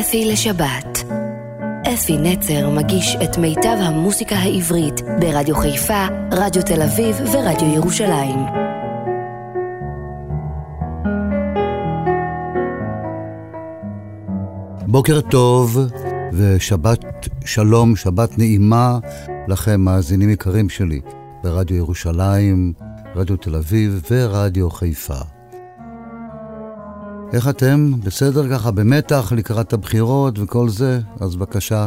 אפי לשבת. אפי נצר מגיש את מיטב המוסיקה העברית ברדיו חיפה, רדיו תל אביב ורדיו ירושלים. בוקר טוב ושבת שלום, שבת נעימה לכם, מאזינים יקרים שלי, ברדיו ירושלים, רדיו תל אביב ורדיו חיפה. איך אתם? בסדר ככה, במתח לקראת הבחירות וכל זה? אז בבקשה,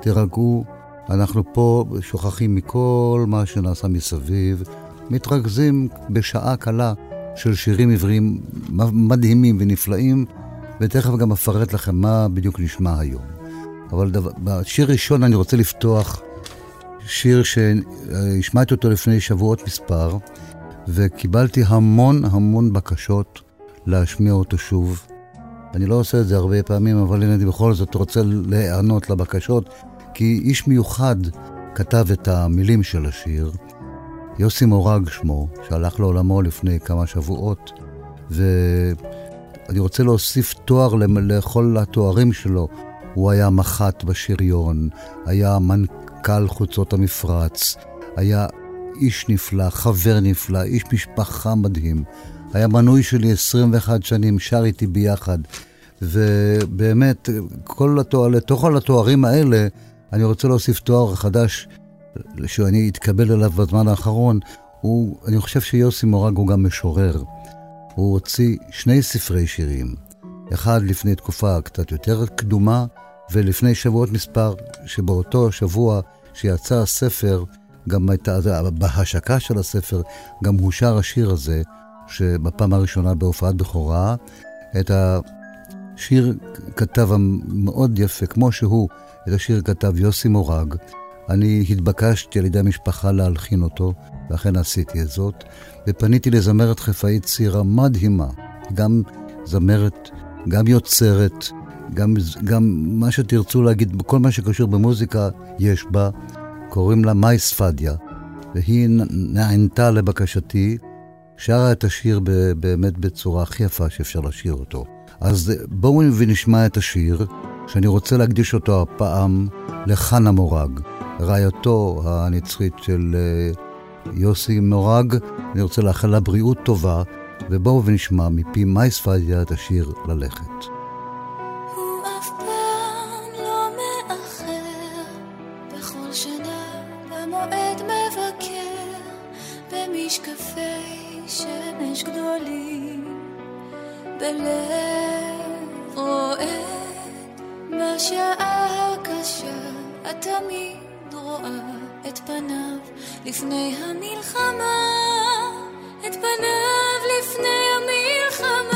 תירגעו. אנחנו פה שוכחים מכל מה שנעשה מסביב, מתרכזים בשעה קלה של שירים עבריים מדהימים ונפלאים, ותכף גם אפרט לכם מה בדיוק נשמע היום. אבל דבר, בשיר ראשון אני רוצה לפתוח שיר שהשמעתי אותו לפני שבועות מספר, וקיבלתי המון המון בקשות להשמיע אותו שוב. אני לא עושה את זה הרבה פעמים, אבל הנה אני בכל זאת רוצה להיענות לבקשות, כי איש מיוחד כתב את המילים של השיר. יוסי מורג שמו, שהלך לעולמו לפני כמה שבועות, ואני רוצה להוסיף תואר לכל התוארים שלו. הוא היה מח"ט בשריון, היה מנכ"ל חוצות המפרץ, היה איש נפלא, חבר נפלא, איש משפחה מדהים. היה מנוי שלי 21 שנים, שר איתי ביחד. ובאמת, כל התואר, לתוך כל התוארים האלה, אני רוצה להוסיף תואר חדש שאני אתקבל אליו בזמן האחרון. הוא, אני חושב שיוסי מורג הוא גם משורר. הוא הוציא שני ספרי שירים. אחד לפני תקופה קצת יותר קדומה, ולפני שבועות מספר, שבאותו שבוע שיצא הספר, גם הייתה, בהשקה של הספר, גם הושר השיר הזה, שבפעם הראשונה בהופעת בכורה, את השיר כתב מאוד יפה, כמו שהוא, את השיר כתב יוסי מורג. אני התבקשתי על ידי המשפחה להלחין אותו, ואכן עשיתי את זאת, ופניתי לזמרת חיפאית צעירה מדהימה, גם זמרת, גם יוצרת, גם, גם מה שתרצו להגיד, כל מה שקשור במוזיקה יש בה, קוראים לה מאי ספדיה, והיא נענתה לבקשתי, שרה את השיר באמת בצורה הכי יפה שאפשר לשיר אותו. אז בואו ונשמע את השיר, שאני רוצה להקדיש אותו הפעם לחנה מורג, רעייתו הנצחית של אה, יוסי מורג. אני רוצה לאחל לה בריאות טובה, ובואו ונשמע מפי מאי ספדיה את השיר ללכת. בשעה הקשה את תמיד רואה את פניו לפני המלחמה את פניו לפני המלחמה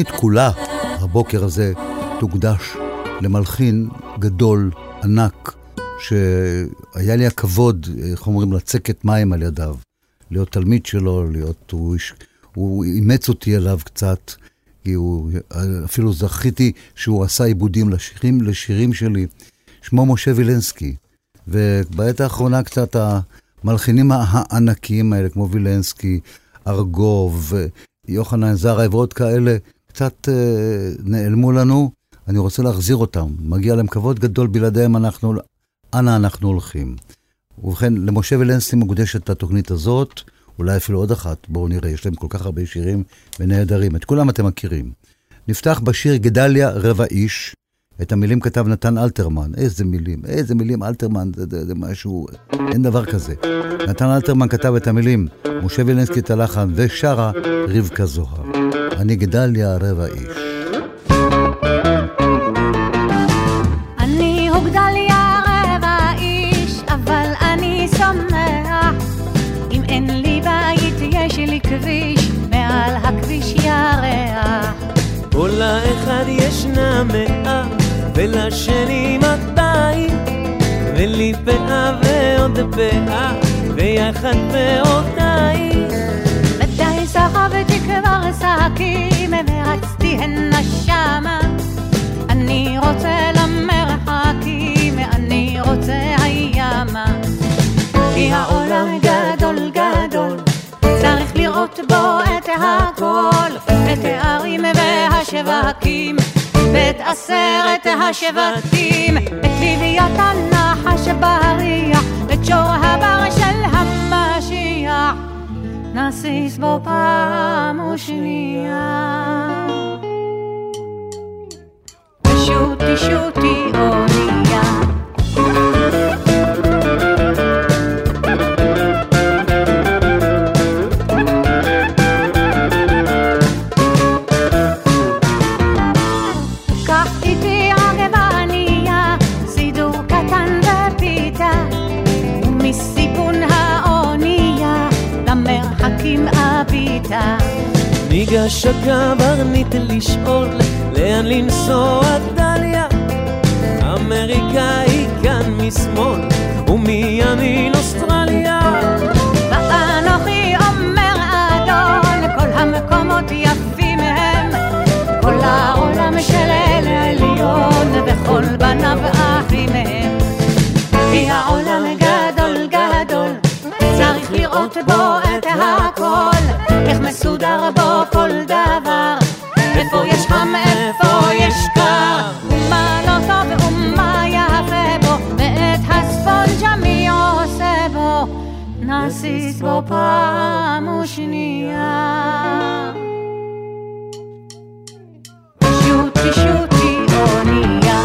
התוכנית כולה, הבוקר הזה, תוקדש למלחין גדול, ענק, שהיה לי הכבוד, איך אומרים, לצקת מים על ידיו. להיות תלמיד שלו, להיות... הוא, הוא אימץ אותי אליו קצת, כי הוא... אפילו זכיתי שהוא עשה עיבודים לשירים, לשירים שלי. שמו משה וילנסקי. ובעת האחרונה קצת המלחינים הענקיים האלה, כמו וילנסקי, ארגוב, יוחנן זרעי ועוד כאלה, קצת אה, נעלמו לנו. אני רוצה להחזיר אותם. מגיע להם כבוד גדול, בלעדיהם אנחנו, אנה אנחנו הולכים. ובכן, למשה ולנסי מוקדשת התוכנית הזאת, אולי אפילו עוד אחת, בואו נראה, יש להם כל כך הרבה שירים ונהדרים, את כולם אתם מכירים. נפתח בשיר גדליה רבע איש, את המילים כתב נתן אלתרמן, איזה מילים, איזה מילים אלתרמן, זה, זה, זה משהו, אין דבר כזה. נתן אלתרמן כתב את המילים, משה וילנסקי את הלחן ושרה רבקה זוהר. אני גדליה רבע איש. אני הוא גדליה רבע איש, אבל אני שמח. אם אין לי בית, יש לי כביש, מעל הכביש ירח. כל לאחד ישנה מאה, ולשני מאתיים, ולי פאה ועוד פאה, ויחד מאותיים. ודי סחבתי כבר שקים, ורצתי הנה שמה. אני רוצה למרחקים, אני רוצה הימה. כי העולם גדול גדול, צריך לראות בו את הכל, את הערים והשווקים, ואת עשרת השבטים, את ליליית הנחש בריח, ואת שור הבר של המשיח. נסיס בו פעם ושנייה. ושוטי שוטי ניגש הקברניט לשאול לאן לנסוע דליה? אמריקה היא כאן משמאל ומימין אוסטרליה. ואנוכי אומר אדון, כל המקומות יפים הם, כל העולם של אל עליון, וכל בניו אחים הם. כי העולם גדול גדול, צריך לראות בו את הכל, מסודר בו כל דבר, איפה יש חם, איפה יש קר, ומה לא טוב ומה יפה בו, ואת הספונג'ה מי עושה בו, נסיס בו פעם ושנייה. שוטי שוטי אונייה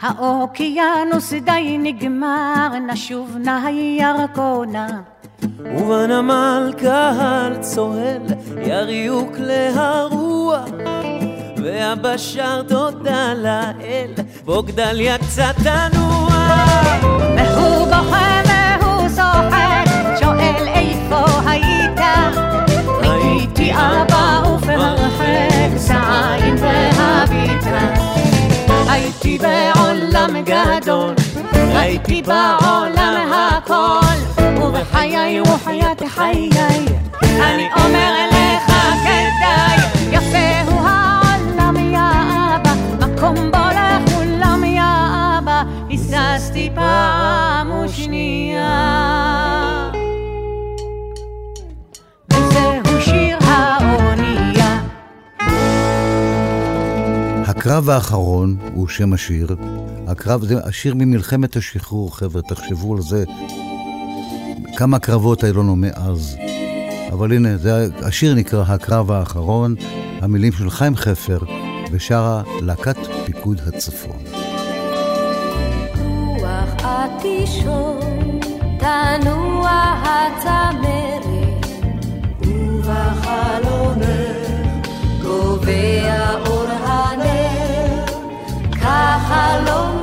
האוקיינוס די נגמר, נשוב נא ירקונה. ובנמל קהל צוהל יריעו כלי הרוח והבשר תודה לאל בו גדליה קצת תנוע והוא בוכה והוא צוחק, שואל איפה היית? הייתי אבא ופרחק, זין והביטה. הייתי גדול, ראיתי בעולם הכל, ובחיי וחיית חיי, אני אומר לך כדאי, יפה הוא העולם יא אבא, מקום בו לכולם יא אבא, היססתי פעם ושנייה. הקרב האחרון הוא שם השיר. הקרב, זה השיר ממלחמת השחרור, חבר'ה, תחשבו על זה. כמה קרבות היו לנו מאז. אבל הנה, זה, השיר נקרא הקרב האחרון, המילים של חיים חפר ושרה להקת פיקוד הצפון. כחלום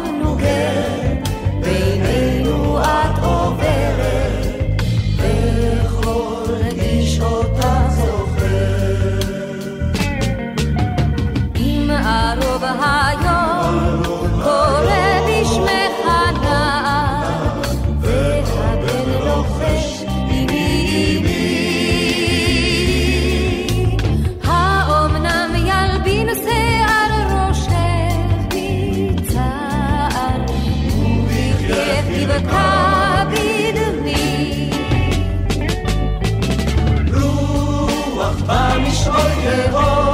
穿越过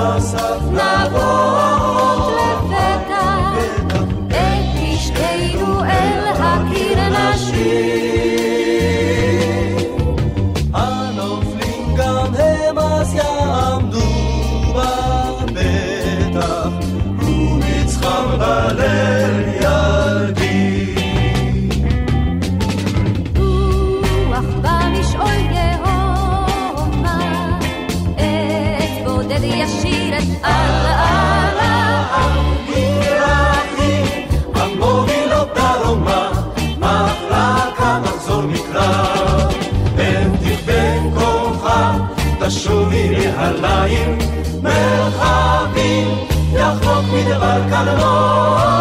Los of Navajo. מהליים, מרחבים, יחלוק מדבר קלמון.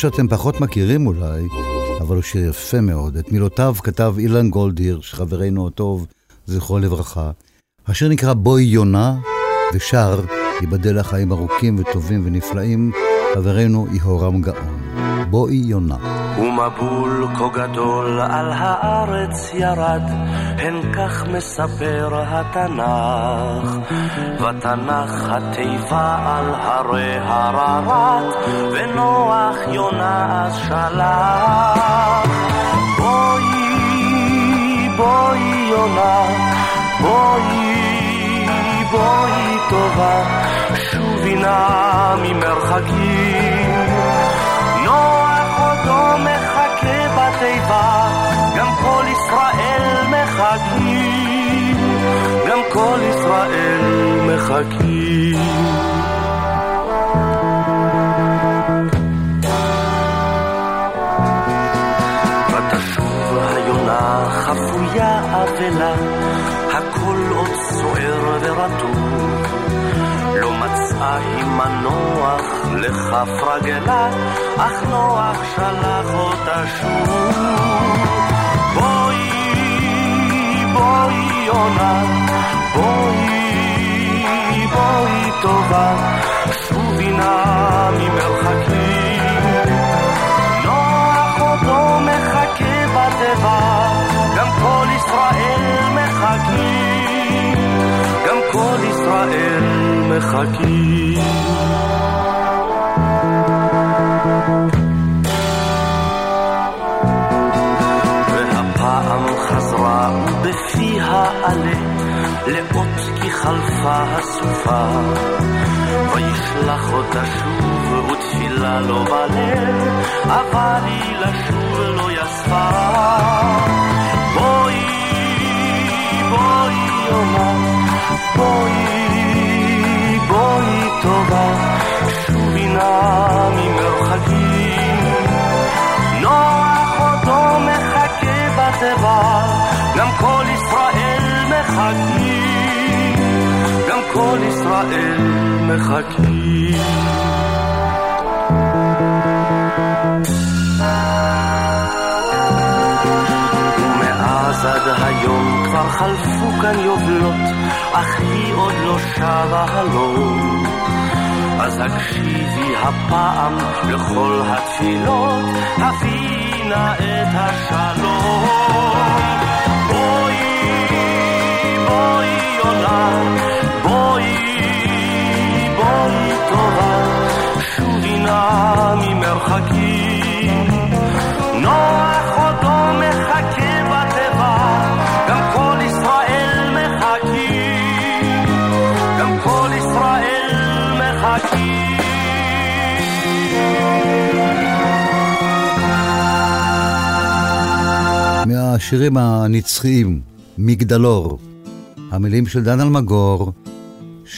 שאתם פחות מכירים אולי, אבל הוא שיר יפה מאוד. את מילותיו כתב אילן גולדהירש, חברנו הטוב, זכרו לברכה. השיר נקרא בואי יונה, ושר, ייבדל לחיים ארוכים וטובים ונפלאים, חברנו יהורם גאון. בואי יונה. ומבול כה גדול על הארץ ירד, הן כך מספר התנ"ך. בתנ"ך התיבה על הרי הררת, ונוח יונה אז שלח. בואי, בואי יונה, בואי, בואי טובה, שובי נא ממרחקים. מחכים, גם כל ישראל מחכים. חפויה אבלה, הכל עוד סוער ורטוב. לא מצאה היא מנוח לכף רגלה, אך נוח שלח אותה שוב. בואי עונה, בואי, בואי טובה, שובי נא ממרחקים. לא, נוח אותו לא מחכה בתיבה, גם כל ישראל מחכים, גם כל ישראל מחכים. חלפה הסופה וישלח אותה שוב ותפילה לו בלב אבל היא לשוב לא יספה בואי בואי יונה בואי בואי טובה שובי נא ממרחקים נוח אותו מחכה בתיבה גם כל ישראל מחכים גם כל ישראל מחכים ומאז עד היום כבר חלפו כאן יובלות, אך היא עוד לא שרה הלום. אז הקשיבי הפעם לכל התפילות, הביאי נא את השלום. בואי, בואי יונה, בואי, בואי טובה, שובי נא ממרחקים. נוח אותו מחכה בתיבה, גם כל ישראל מחכים, גם כל ישראל מחכים. מהשירים הנצחיים, מגדלור, המילים של דן אלמגור,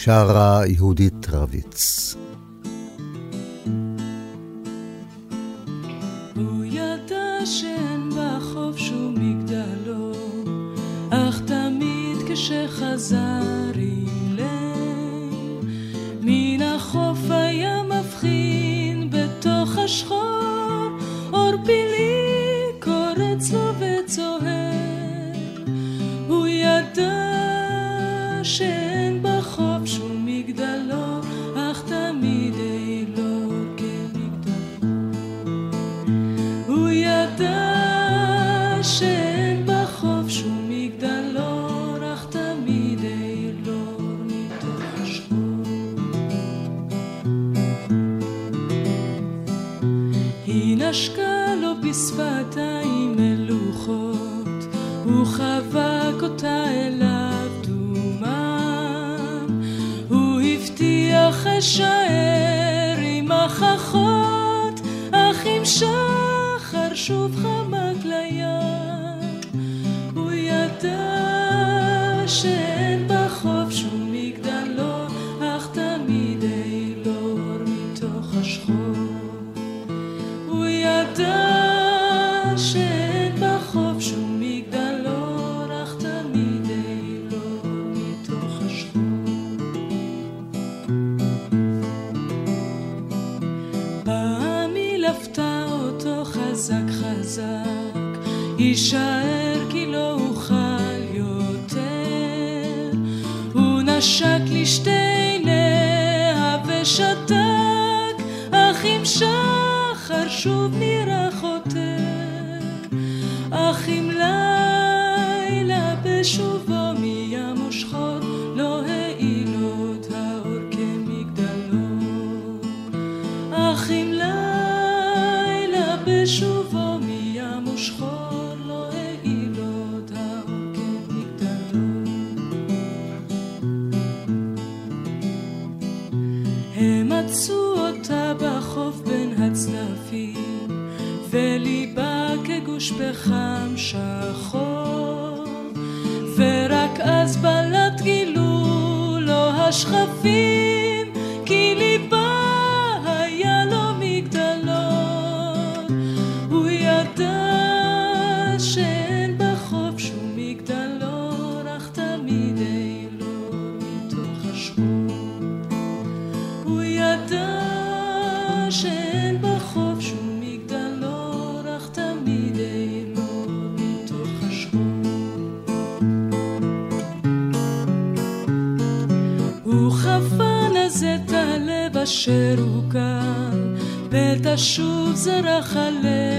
שרה יהודית רביץ. הבטיח אשאר עמך אחות, אך עם שחר שוב חמק לים. הוא ידע שאין יישאר כי לא אוכל יותר. הוא נשק לשתי עיניה ושתק, אך עם שחר שוב נראה שאין בחוף שום מגדלור, אך תמיד אילור מתוך השחור. הוא חפן אז את הלב אשר הוקם, בתשוב זרח הלב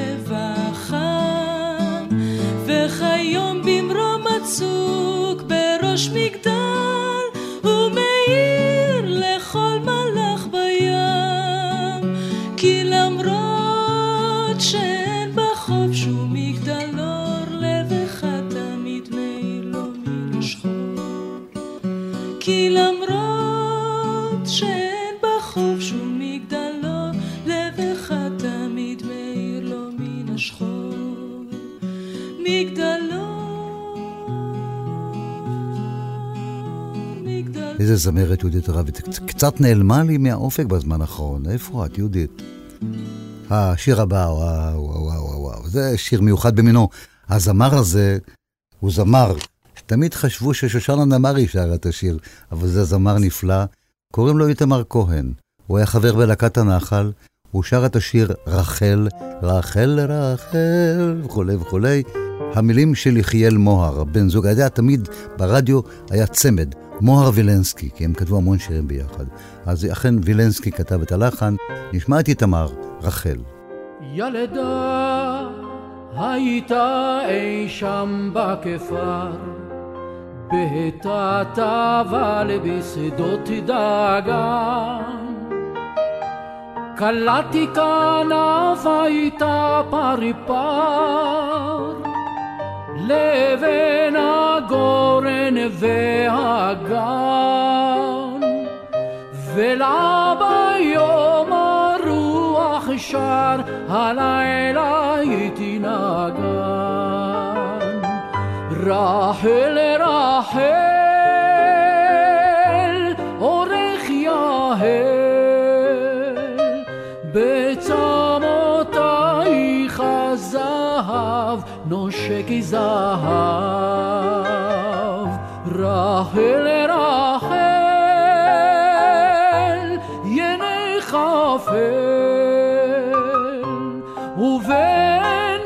מגדלו. איזה זמרת יהודית רביץ. קצת נעלמה לי מהאופק בזמן האחרון. איפה את, יהודית? השיר הבא, וואו, וואו, וואו, וואו. זה שיר מיוחד במינו. הזמר הזה הוא זמר. תמיד חשבו ששושנה נמרי שרה את השיר, אבל זה זמר נפלא. קוראים לו איתמר כהן. הוא היה חבר בלהקת הנחל. הוא שר את השיר רחל, רחל רחל, וכולי וכולי. המילים של יחיאל מוהר, בן זוג, יודע, תמיד ברדיו היה צמד, מוהר וילנסקי, כי הם כתבו המון שירים ביחד. אז אכן וילנסקי כתב את הלחן, נשמע את איתמר, רחל. ילדה הייתה אי שם בכפר, בהיטת אבל בשדות דגן. קלעתי כנף הייתה פרפר, לבין הגורן והגן, ולה ביום הרוח שר, הלילה הייתי נגן. רחל רחל, נושק זהב. רחל רחל, ינך אפל, ובעינייך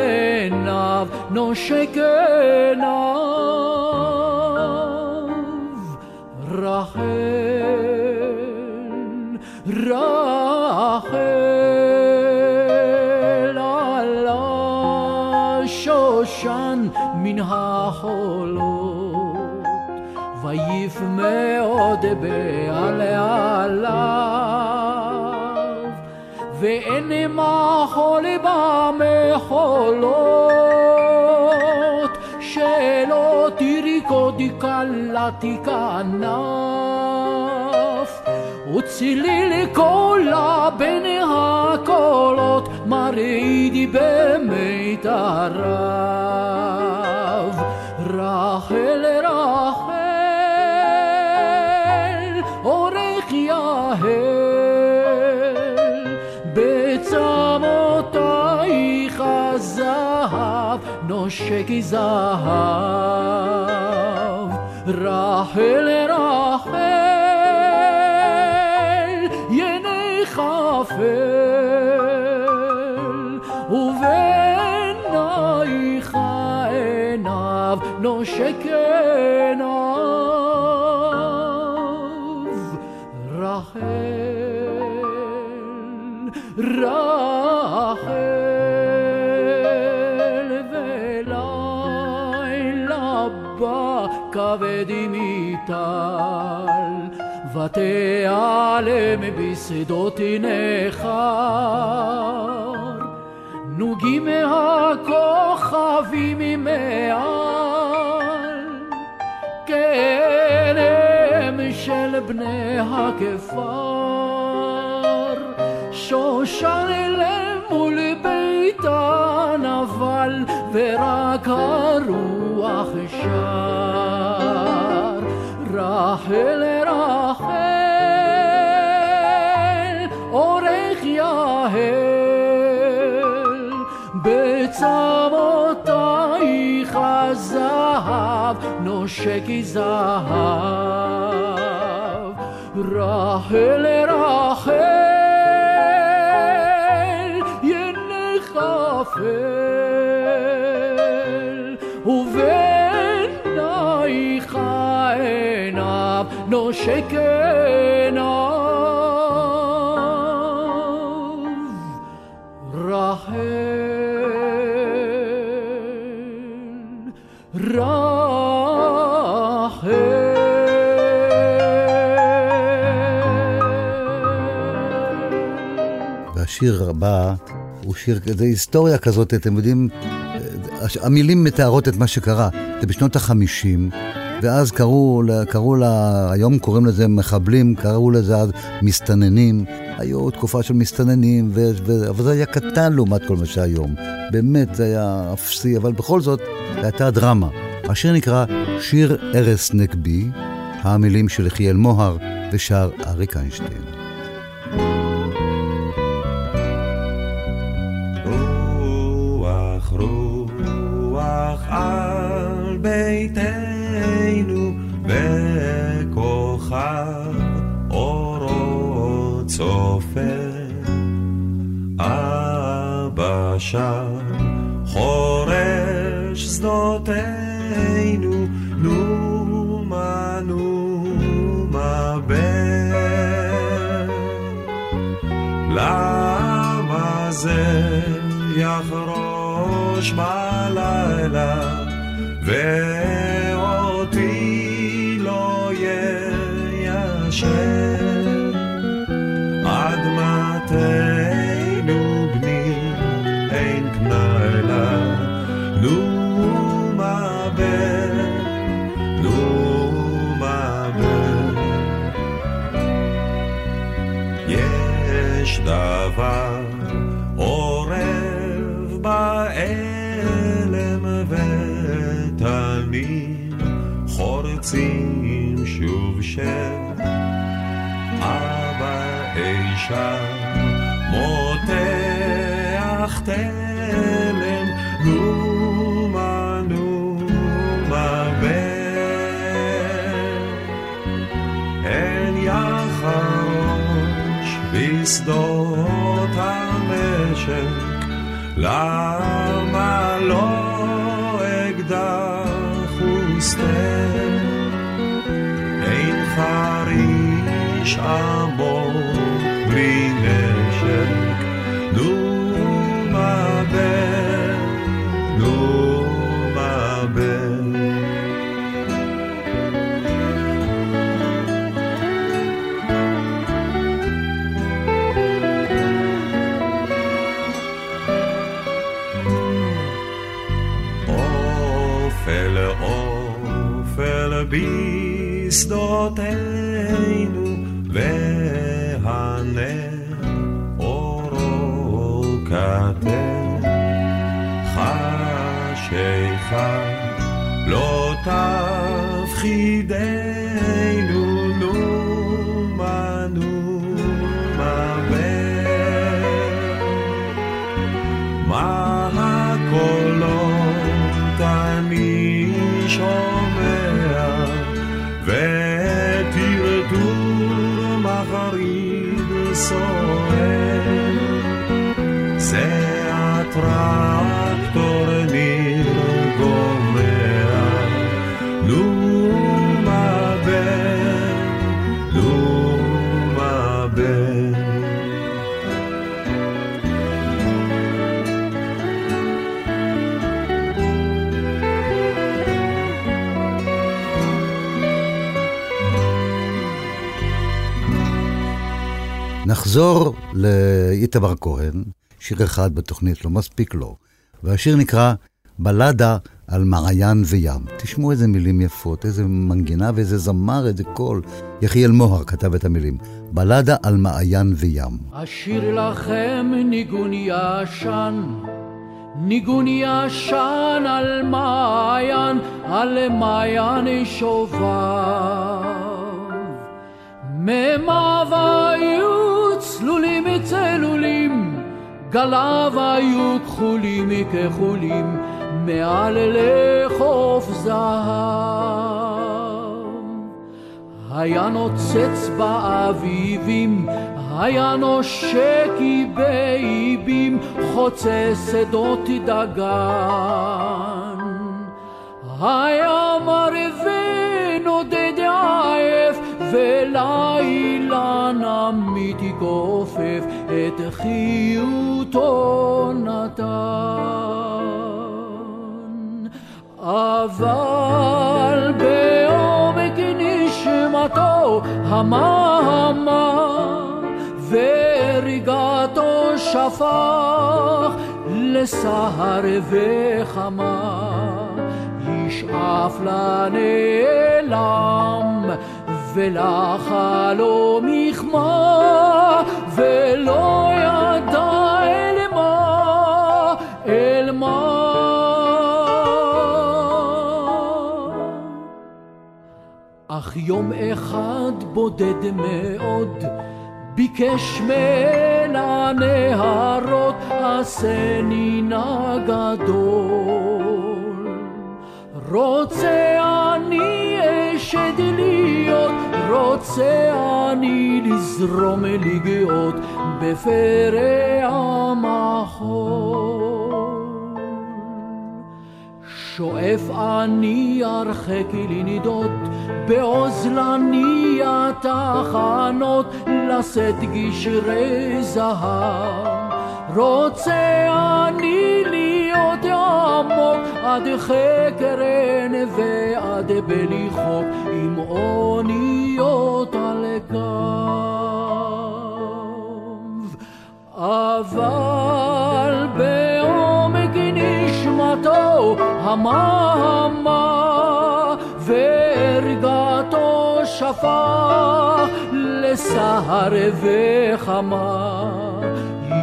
עיניו נושק עיניו. מאוד בעלה עליו, ואין מחול במחולות, שלא תרקודי קלעתי כנף, וצליל קולה בין הקולות, מרעידי במיתריו. შეგიზაავ რაჰელერ כבד מטל, ותיעלם בשדות נכר. נוגים הכוכבים מעל, כעיניהם של בני הכפר. שושן למול ביתן אבל, ורק הרוח שר. רחל רחל, אורך יהל, בצמותייך הזהב, נושק זהב. רחל רחל, עיניו. רחל, רחל. והשיר הבא הוא שיר, זה היסטוריה כזאת, אתם יודעים, המילים מתארות את מה שקרה. זה בשנות החמישים, ואז קראו, קראו לה, היום קוראים לזה מחבלים, קראו לזה אז מסתננים. היו תקופה של מסתננים, ו, ו, אבל זה היה קטן לעומת כל מה שהיום. באמת זה היה אפסי, אבל בכל זאת, זו הייתה דרמה. השיר נקרא שיר ארס נגבי, המילים של יחיאל מוהר ושר אריק איינשטיין. יחרוש בלילה La dotes נחזור לאיתמר כהן, שיר אחד בתוכנית, לא מספיק לו, והשיר נקרא בלדה על מעיין וים. תשמעו איזה מילים יפות, איזה מנגינה ואיזה זמר, איזה קול. יחיאל מוהר כתב את המילים. בלדה על מעיין וים. אשיר לכם ניגון ישן, ניגון ישן על מעיין, על מעיין שובב. מימיו היו צלולים צלולים, גליו היו כחולים כחולים, מעל לחוף זהב. היה נוצץ באביבים, היה נושק באיבים, חוצה שדות דגן. היה מרווה נודד עייף, ולילה נמיתי כופף, את חיותו נתן. אבל בעומק נשמתו המהמה וריגתו שפך לסהר וחמה. ישאף לנעלם, ולחלום יכמה, ולא ידע אל מה, אל מה. אך יום אחד בודד מאוד, ביקש ממנה נהרות, עשני נא גדול. רוצה אני אשד להיות, רוצה אני לזרום לגאות בפרא המחול. שואף אני הרחק לנדוד, באוזלני התחנות, לשאת גשרי זהב. רוצה אני להיות עמוק עד חקר עין ועד בלי עם אוניות על קו. אבל בעומק נשמתו המהמה וערגתו שפך לסהר וחמה.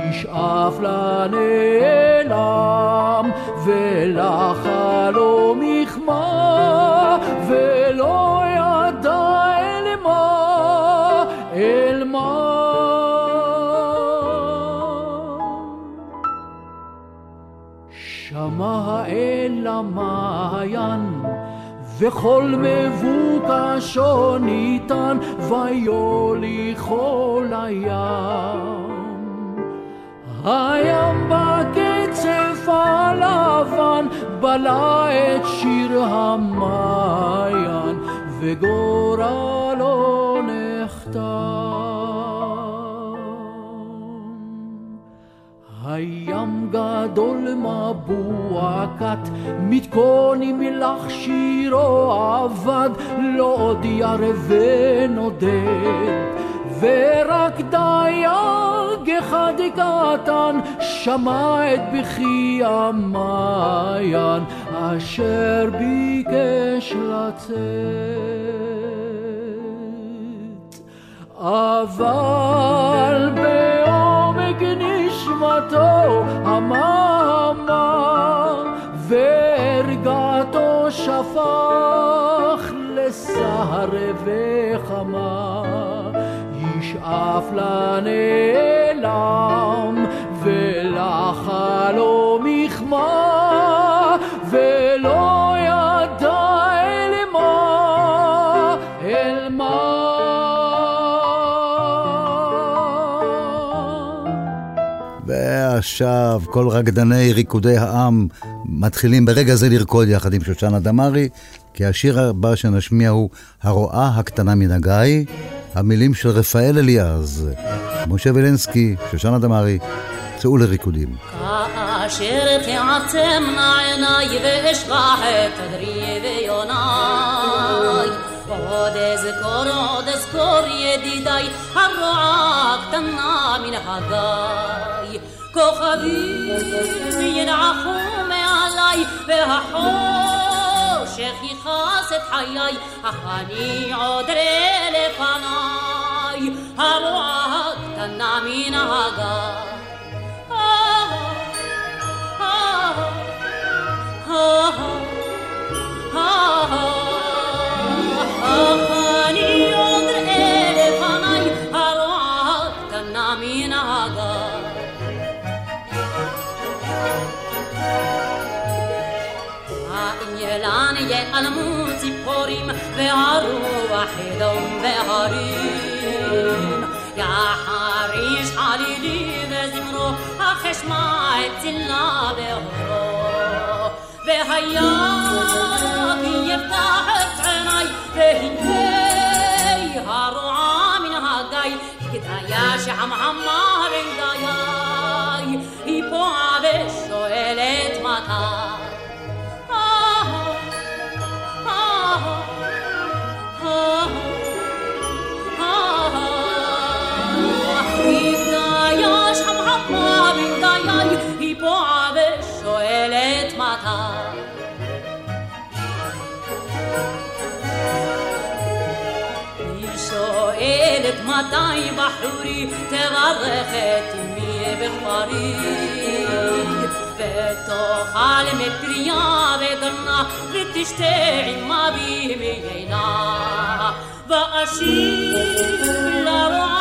ישאף לנעלם ולחלום יכמה ולא ידע אל מה, אל מה. שמע האל למעיין וכל מבוקשו ניתן ויוליכו לים. הים בקצף הלבן בלע את שיר המעיין וגורלו נחתם. הים גדול מבוע כת, מתכונים לך שירו אבד, לא עוד ירא ונודד, ורק דייג אחד קטן שמע את בכי המעיין, אשר ביקש לצאת. אבל בעומק נשמתו הממה והרגתו שפך לסהר וחמה ישאף לנעלם ולחלום יכמה ולא ידע אל מה אל מה. ועכשיו כל רקדני ריקודי העם מתחילים ברגע זה לרקוד יחד עם שושנה דמארי, כי השיר הבא שנשמיע הוא הרועה הקטנה מן הגיא, המילים של רפאל אליעז, משה וילנסקי, שושנה דמארי, צאו לריקודים. כאשר תעצמנה עיניי ואשכח את תדרי ויוני עוד אזכור, עוד אזכור ידידיי, הרועה הקטנה מן הגיא. כוכבים ינעכו מעליי, והחושך יכעס את חיי, אך אני עוד ראה לפניי, הרועה הקטנה הענילן ייעלמו ציפורים והרוח ידום בהרים. יחריש חלילי וזמרו, אך אשמע את צלה באורו. והיה כי יפתח את עיניי, והנה הרועה מן הגיא, גדיה שחמחמה בין גיי, היא פועה ושואלת מתי. gagai i poave shoelet mata. شوقت متاي بحوري تغرقت مي بخباري بتوخ على متريا بدنا بتشتاعي ما بيمي بقى شي لروعي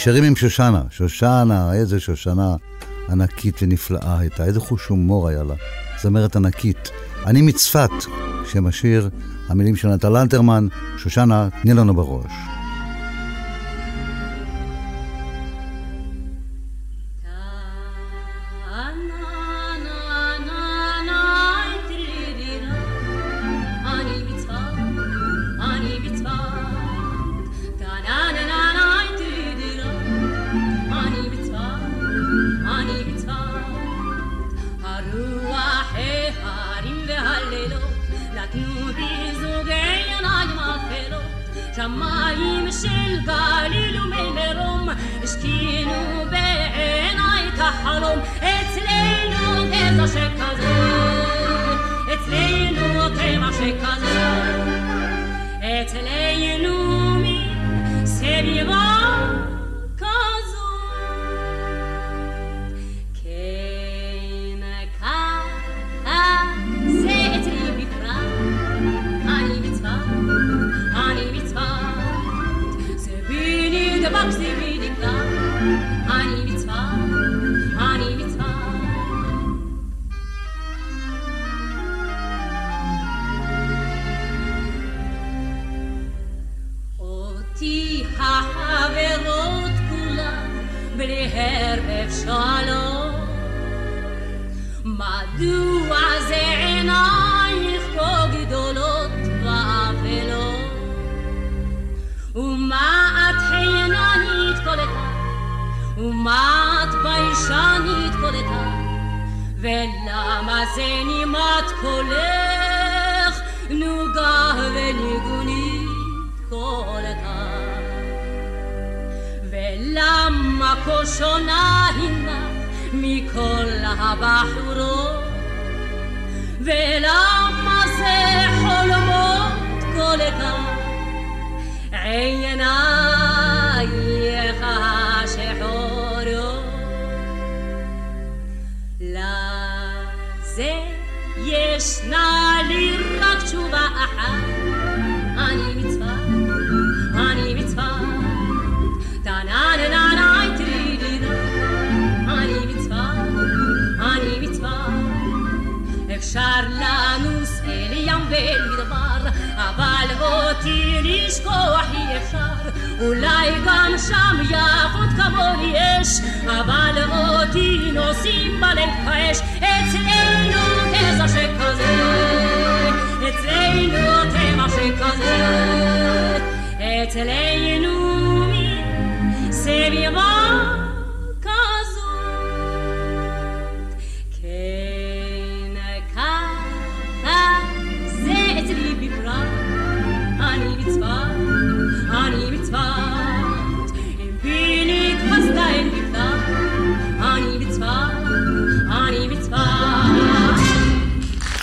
נשארים עם שושנה. שושנה, איזה שושנה ענקית ונפלאה הייתה, איזה חוש הומור היה לה. זמרת ענקית. אני מצפת, שם השיר, המילים של נטל אלתרמן, שושנה, תני לנו בראש.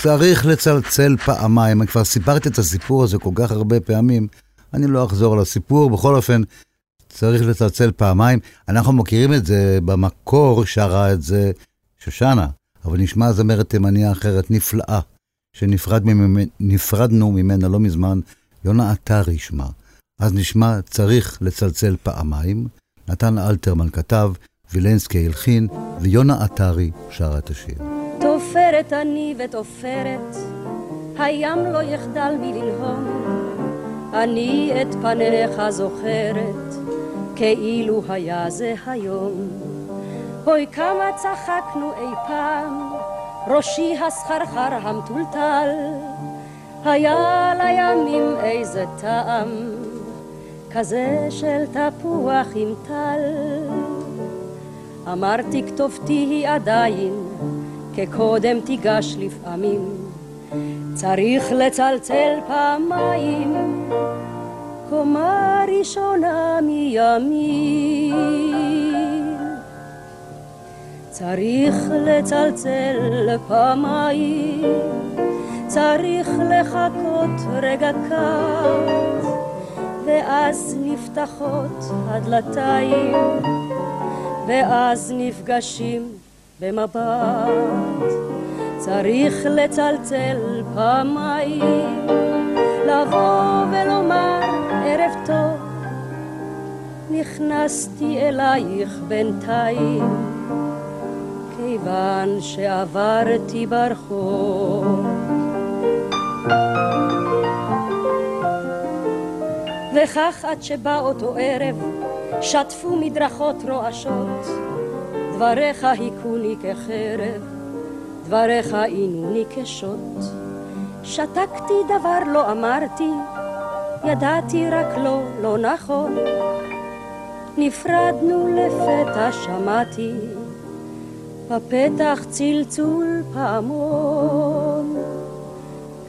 צריך לצלצל פעמיים. אני כבר סיפרתי את הסיפור הזה כל כך הרבה פעמים, אני לא אחזור על הסיפור. בכל אופן, צריך לצלצל פעמיים. אנחנו מכירים את זה, במקור שרה את זה שושנה, אבל נשמע זמרת תימניה אחרת נפלאה, שנפרדנו ממנה לא מזמן, יונה עטרי שמה. אז נשמע צריך לצלצל פעמיים. נתן אלתרמן כתב, וילנסקי הלחין, ויונה עטרי שרה את השיר. תופרת אני ותופרת, הים לא יחדל מלנהום. אני את פניך זוכרת, כאילו היה זה היום. אוי כמה צחקנו אי פעם, ראשי הסחרחר המטולטל, היה לימים איזה טעם, כזה של תפוח עם טל. אמרתי כתובתי היא עדיין, כקודם תיגש לפעמים, צריך לצלצל פעמיים, קומה ראשונה מימין. צריך לצלצל פעמיים, צריך לחכות רגע קט, ואז נפתחות הדלתיים, ואז נפגשים במבט. צריך לצלצל פעמיים, לבוא ולומר ערב טוב. נכנסתי אלייך בינתיים, כיוון שעברתי ברחוב. וכך עד שבא אותו ערב, שטפו מדרכות רועשות, דבריך היכוני כחרב, דבריך עינוני כשוט. שתקתי דבר לא אמרתי, ידעתי רק לא, לא נכון. נפרדנו לפתע שמעתי, בפתח צלצול פעמון.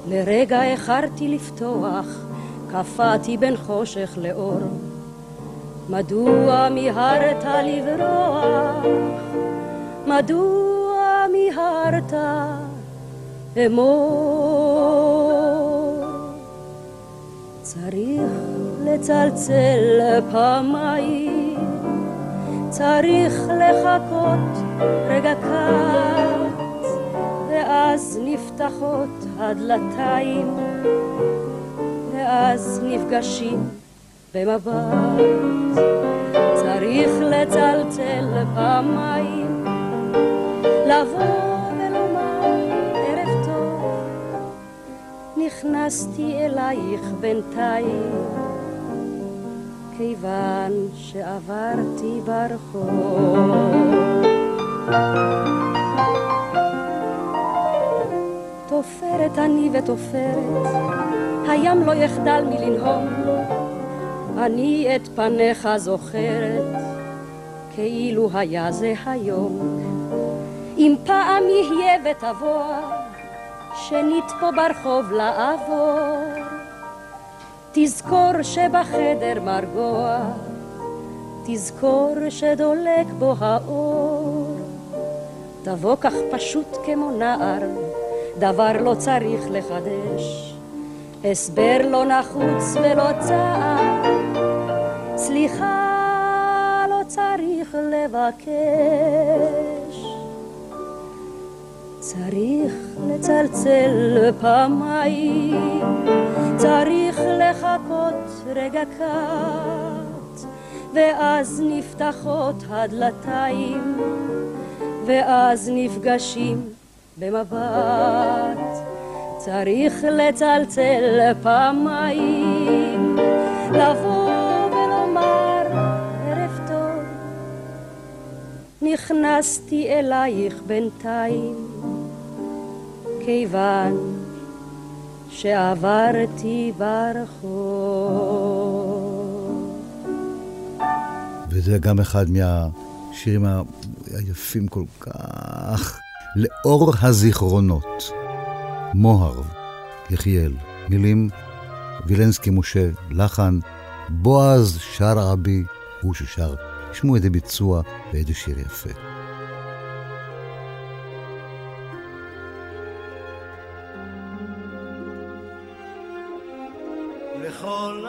לרגע איחרתי לפתוח, קפאתי בין חושך לאור. מדוע מיהרת לברוח? מדוע מיהרת אמור? צריך לצלצל פעמיים, צריך לחכות רגע קט, ואז נפתחות הדלתיים, ואז נפגשים במבט. צריך לצלצל פעמיים, לבוא ולומר ערב טוב. נכנסתי אלייך בינתיים, כיוון שעברתי ברחוב. תופרת אני ותופרת, הים לא יחדל מלנהום. אני את פניך זוכרת, כאילו היה זה היום. אם פעם יהיה ותבוא, שנית פה ברחוב לעבור. תזכור שבחדר מרגוע, תזכור שדולק בו האור. תבוא כך פשוט כמו נער, דבר לא צריך לחדש. הסבר לא נחוץ ולא צער, סליחה לא צריך לבקש. צריך לצלצל פעמיים, צריך לחכות רגע קט, ואז נפתחות הדלתיים, ואז נפגשים במבט. צריך לצלצל פעמיים, לבוא ולומר ערב טוב. נכנסתי אלייך בינתיים, כיוון שעברתי ברחוב. וזה גם אחד מהשירים היפים כל כך, לאור הזיכרונות. מוהר, יחיאל, מילים, וילנסקי משה, לחן, בועז שר אבי, הוא ששר. תשמעו איזה ביצוע ואיזה שיר יפה.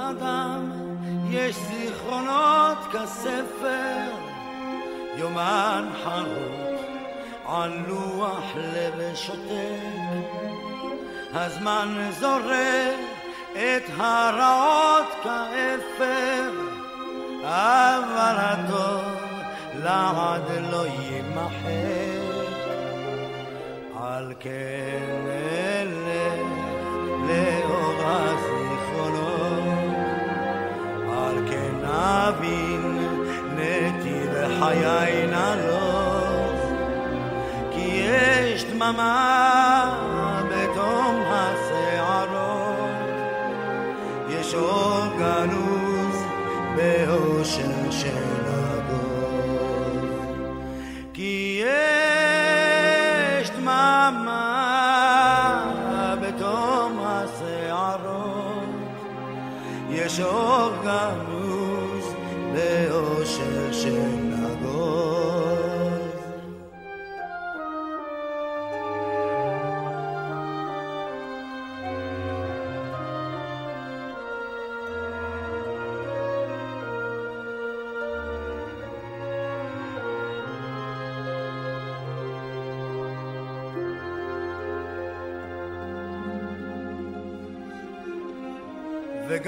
לכל אדם יש זיכרונות כספר, יומן חרוט על לוח לב שותק. הזמן זורק את הרעות כאפר, אבל הטוב לעד לא יימחק. על כן אלך לאור הזיכרונות, אבין נתיב חיי נעלות. דממה בתום השערות, יש אור גנוז באושר של. כי יש יש אור גנוז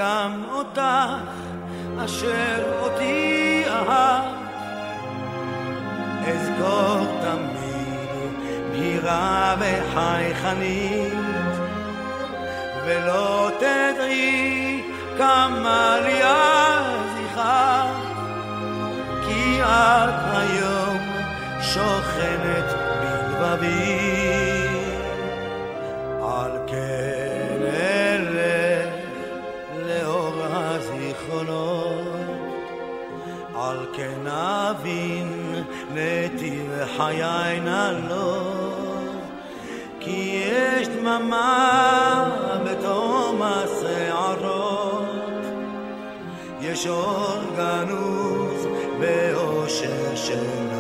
וגם אותך אשר אותי אהב אזכור תמיד בהירה וחייכנית ולא תדעי כמה לי הזכר כי את היום שוכנת בלבבי על כן אבין נתיב חיי נעלות כי יש דממה בתום השערות. יש אור גנוז באושר של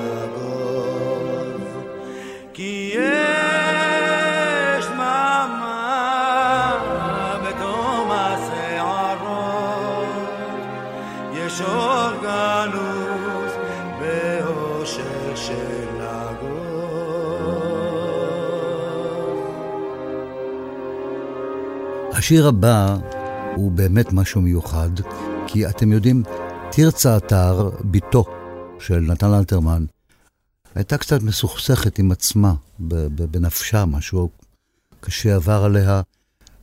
השיר הבא הוא באמת משהו מיוחד, כי אתם יודעים, תרצה אתר, בתו של נתן אלתרמן, הייתה קצת מסוכסכת עם עצמה, בנפשה, משהו קשה עבר עליה.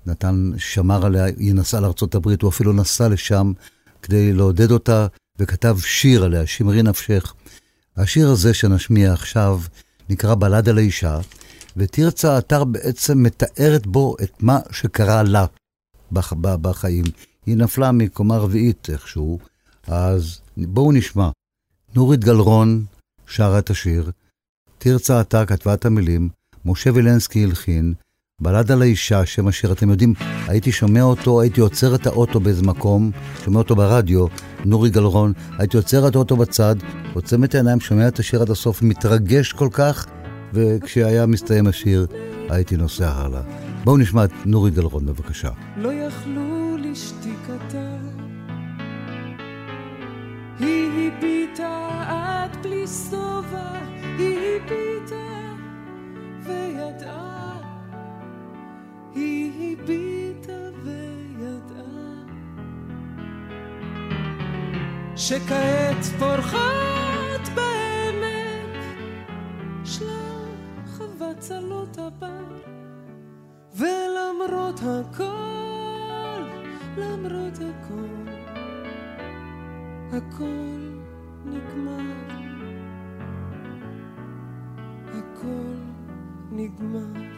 נתן שמר עליה, היא נסעה לארה"ב, הוא אפילו נסע לשם כדי לעודד אותה, וכתב שיר עליה, שמרי נפשך. השיר הזה שנשמיע עכשיו נקרא בלד על האישה, ותרצה האתר בעצם מתארת בו את מה שקרה לה בח, ב- בחיים. היא נפלה מקומה רביעית איכשהו, אז בואו נשמע. נורית גלרון שרה את השיר, תרצה האתר כתבה את המילים, משה וילנסקי הלחין, בלד על האישה, שם השיר, אתם יודעים, הייתי שומע אותו, הייתי עוצר את האוטו באיזה מקום, שומע אותו ברדיו, נורי גלרון, הייתי עוצר את האוטו בצד, עוצם את העיניים, שומע את השיר עד הסוף, מתרגש כל כך, וכשהיה מסתיים השיר, הייתי נוסע הלאה. בואו נשמע את נורי גלרון, בבקשה. לא יכלו לשתיקתה. היא הביטה עד בלי שובע, היא הביטה וידעה. היא הביטה וידעה. שכעת פורחת בעמק, חבצלות הבר. ולמרות הכל, למרות הכל, הכל נגמר. הכל נגמר.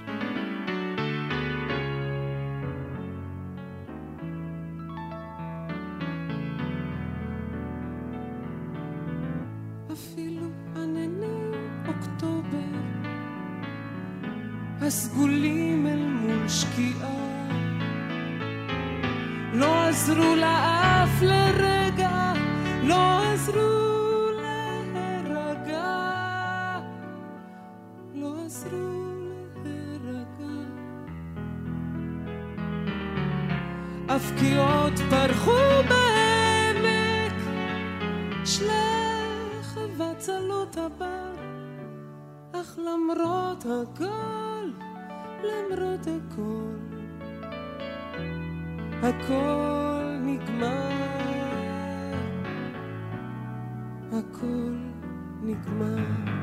הסגולים אל מול שקיעה לא עזרו לה לרגע, לא עזרו להירגע, לא עזרו להירגע. הפקיעות פרחו בעמק, שלח חבצלות הבר, אך למרות הכל, למרות הכל, הכל נגמר, הכל נגמר.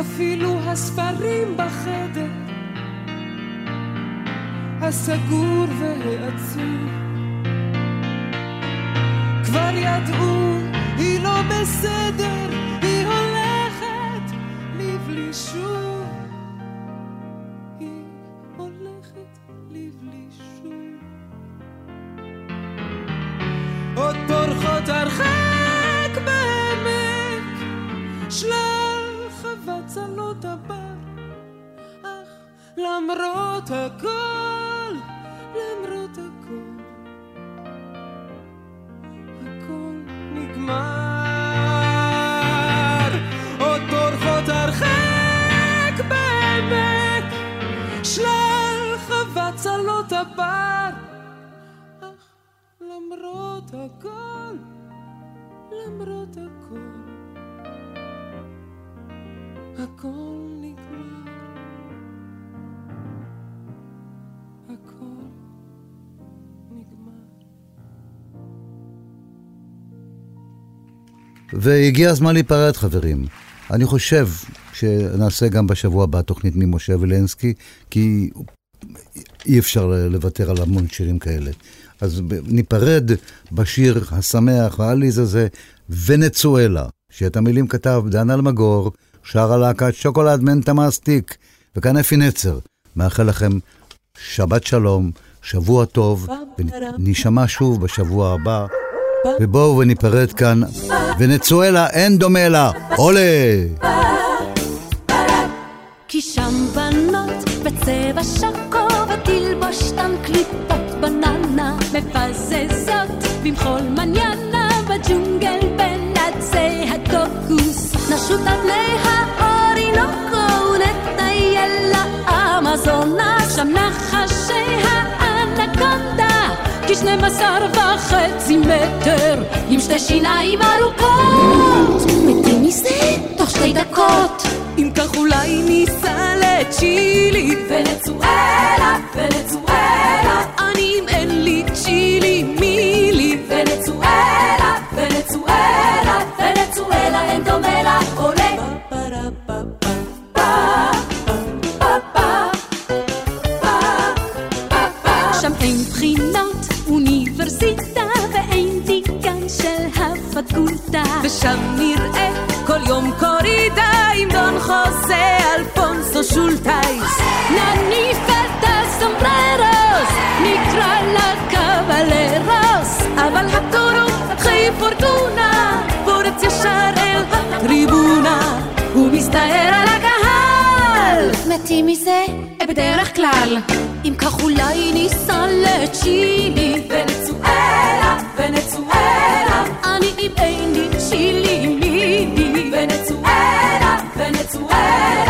אפילו הספרים בחדר, הסגור והעצוב, כבר ידעו, היא לא בסדר, היא הולכת לבלי שוב. והגיע הזמן להיפרד, חברים. אני חושב שנעשה גם בשבוע הבא תוכנית ממשה וילנסקי, כי אי אפשר לוותר על המון שירים כאלה. אז ניפרד בשיר השמח והעליז הזה, ונצואלה, שאת המילים כתב דן אלמגור, שר הלהקת שוקולד מנטה מסטיק, וכאן אפי נצר. מאחל לכם שבת שלום, שבוע טוב, ונשמע שוב בשבוע הבא. ובואו וניפרד כאן, ונצואלה אין דומה לה, עולה! כי שם בנות בצבע שוקו ותלבושתן קליפות בננה. מפזזות במחול מניאנה בג'ונגל בין עצי הקוקוס נשוט עד להאורינוקו ונטייל לאמזונה. שם נחשי האנקונדה כשנים עשר וחצי מטר עם שתי שיניים ארוכות. מתים מזה? תוך שתי דקות. אם כך אולי ניסע לצ'ילי. ונצואלה, ונצואלה. אני אם אין לי צ'ילי מילי ונצואלה, ונצואלה, ונצואלה. אין דומה לה ושם נראה כל יום קורידה עם דון חוזה אלפונסו שולטייס נניף את הסומבררוס נקרא לה קבלרוס אבל הטורו חי פורטונה פורץ ישר אל הטריבונה. הוא מסתער על הקהל מתים מזה בדרך כלל? אם כך אולי ניסע לצ'ילי ונצואלה, ונצואלה. אני אם אין לי צ'ילי מילי ונצואלה, ונצואלה, ונצואלה